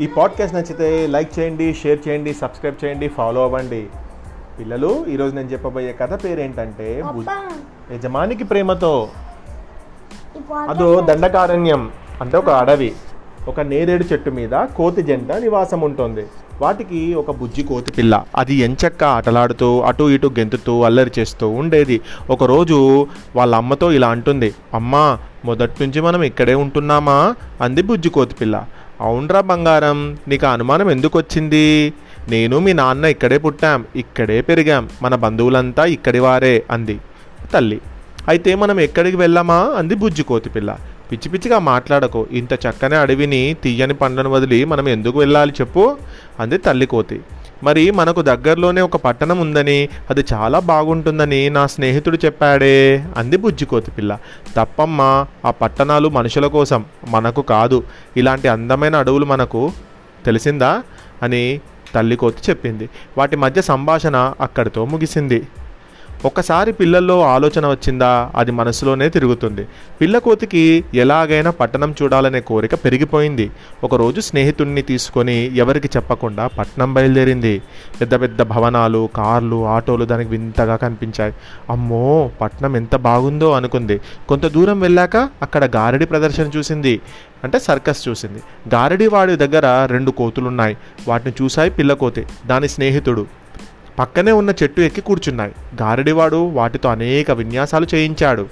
ఈ పాడ్కాస్ట్ నచ్చితే లైక్ చేయండి షేర్ చేయండి సబ్స్క్రైబ్ చేయండి ఫాలో అవ్వండి. పిల్లలు ఈరోజు నేను చెప్పబోయే కథ పేరేంటంటే యజమానికి ప్రేమతో. అదో దండకారణ్యం అంటే ఒక అడవి. ఒక నేరేడు చెట్టు మీద కోతి జంట నివాసం ఉంటుంది. వాటికి ఒక బుజ్జి కోతి పిల్ల. అది ఎంచక్క ఆటలాడుతూ అటు ఇటు గెంతుతూ అల్లరి చేస్తూ ఉండేది. ఒకరోజు వాళ్ళ అమ్మతో ఇలా అంటుంది. అమ్మా మొదటి నుంచి మనం ఇక్కడే ఉంటున్నామా? అంది బుజ్జి కోతి పిల్ల. అవునరా బంగారం నీకు అనుమానం ఎందుకు వచ్చింది నేను మీ నాన్న ఇక్కడే పుట్టాం ఇక్కడే పెరిగాం మన బంధువులంతా ఇక్కడి వారే అంది తల్లి. అయితే మనం ఎక్కడికి వెళ్ళామా? అంది బుజ్జి కోతి పిల్ల. పిచ్చి పిచ్చిగా మాట్లాడకు ఇంత చక్కని అడవిని తీయని పండ్లను వదిలి మనం ఎందుకు వెళ్ళాలి చెప్పు అంది తల్లి కోతి. మరి మనకు దగ్గరలోనే ఒక పట్టణం ఉందని అది చాలా బాగుంటుందని నా స్నేహితుడు చెప్పాడే అంది బుజ్జికోతి పిల్ల. తప్పమ్మా ఆ పట్టణాలు మనుషుల కోసం మనకు కాదు. ఇలాంటి అందమైన అడవులు మనకు తెలిసిందా? అని తల్లి కోతి చెప్పింది. వాటి మధ్య సంభాషణ అక్కడితో ముగిసింది. ఒక్కసారి పిల్లల్లో ఆలోచన వచ్చిందా? అది మనసులోనే తిరుగుతుంది. పిల్లకోతికి ఎలాగైనా పట్టణం చూడాలనే కోరిక పెరిగిపోయింది. ఒకరోజు స్నేహితుడిని తీసుకొని ఎవరికి చెప్పకుండా పట్టణం బయలుదేరింది. పెద్ద పెద్ద భవనాలు కార్లు ఆటోలు దానికి వింతగా కనిపించాయి. అమ్మో! పట్నం ఎంత బాగుందో అనుకుంది. కొంత దూరం వెళ్ళాక అక్కడ గారడి ప్రదర్శన చూసింది. అంటే సర్కస్ చూసింది. గారడి వాడి దగ్గర రెండు కోతులున్నాయి. వాటిని చూశాయి పిల్లకోతి దాని స్నేహితుడు. పక్కనే ఉన్న చెట్టు ఎక్కి కూర్చున్నాయి. గారడివాడు వాటితో అనేక విన్యాసాలు చేయించాడు.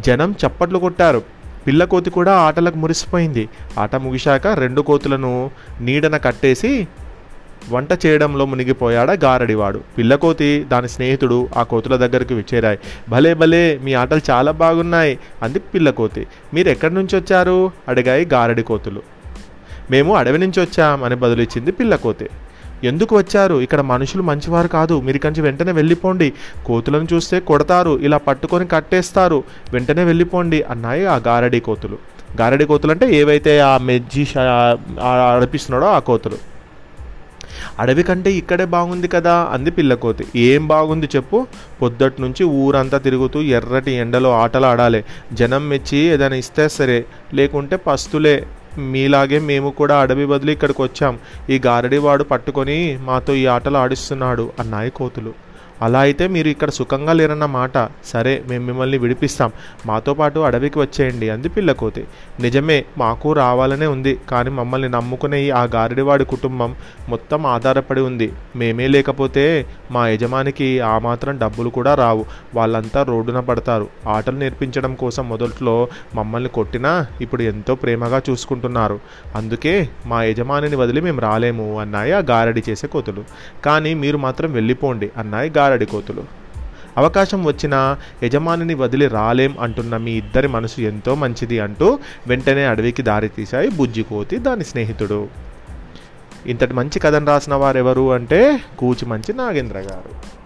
జనం చప్పట్లు కొట్టారు. పిల్ల కోతి కూడా ఆటలకు మురిసిపోయింది. ఆట ముగిశాక రెండు కోతులను నీడన కట్టేసి వంట చేయడంలో మునిగిపోయాడా గారడివాడు. పిల్లకోతి దాని స్నేహితుడు ఆ కోతుల దగ్గరికి విచ్చేరాయి భలే భలే మీ ఆటలు చాలా బాగున్నాయి అంది పిల్లకోతి మీరు ఎక్కడి నుంచి వచ్చారు? అడిగాయి గారడి కోతులు. మేము అడవి నుంచి వచ్చాం అని బదులిచ్చింది పిల్లకోతి ఎందుకు వచ్చారు? ఇక్కడ మనుషులు మంచివారు కాదు. మీరు కంచి నుంచి వెంటనే వెళ్ళిపోండి. కోతులను చూస్తే కొడతారు. ఇలా పట్టుకొని కట్టేస్తారు. వెంటనే వెళ్ళిపోండి అన్నాయి ఆ గారడి కోతులు. గారడి కోతులు అంటే ఏవైతే ఆ మెజ్జి అడిపిస్తున్నాడో ఆ కోతులు. అడవి కంటే ఇక్కడే బాగుంది కదా అంది పిల్లకోతి ఏం బాగుంది చెప్పు. పొద్దటి నుంచి ఊరంతా తిరుగుతూ ఎర్రటి ఎండలో ఆటలు ఆడాలి జనం మెచ్చి ఏదైనా ఇస్తే సరే. లేకుంటే పస్తులే. మీలాగే మేము కూడా అడవి బదులు ఇక్కడికి వచ్చాం. ఈ గారడివాడు పట్టుకొని మాతో ఈ ఆటలు ఆడిస్తున్నాడు అన్నాయి కోతులు. అలా అయితే మీరు ఇక్కడ సుఖంగా లేరన్న మాట సరే మేము మిమ్మల్ని విడిపిస్తాం. మాతో పాటు అడవికి వచ్చేయండి అంది పిల్లకోతి. నిజమే మాకు రావాలనే ఉంది కానీ మమ్మల్ని నమ్ముకునే ఆ గారడివాడి కుటుంబం మొత్తం ఆధారపడి ఉంది. మేమే లేకపోతే మా యజమానికి ఆ మాత్రం డబ్బులు కూడా రావు. వాళ్ళంతా రోడ్డున పడతారు. ఆటలు నేర్పించడం కోసం మొదట్లో మమ్మల్ని కొట్టినా ఇప్పుడు ఎంతో ప్రేమగా చూసుకుంటున్నారు. అందుకే మా యజమానిని వదిలి మేము రాలేము అన్నాయి ఆ గారడి చేసే కోతులు. కానీ మీరు మాత్రం వెళ్ళిపోండి అన్నాయి గారడి. కోతులు. అవకాశం వచ్చినా యజమానిని వదిలి రాలేం అంటున్న మీ ఇద్దరి మనసు ఎంతో మంచిది అంటూ వెంటనే అడవికి దారి తీశాయి బుజ్జి కోతి దాని స్నేహితుడు. ఇంతటి మంచి కథను రాసిన వారెవరు అంటే కూచి మంచి నాగేంద్ర గారు.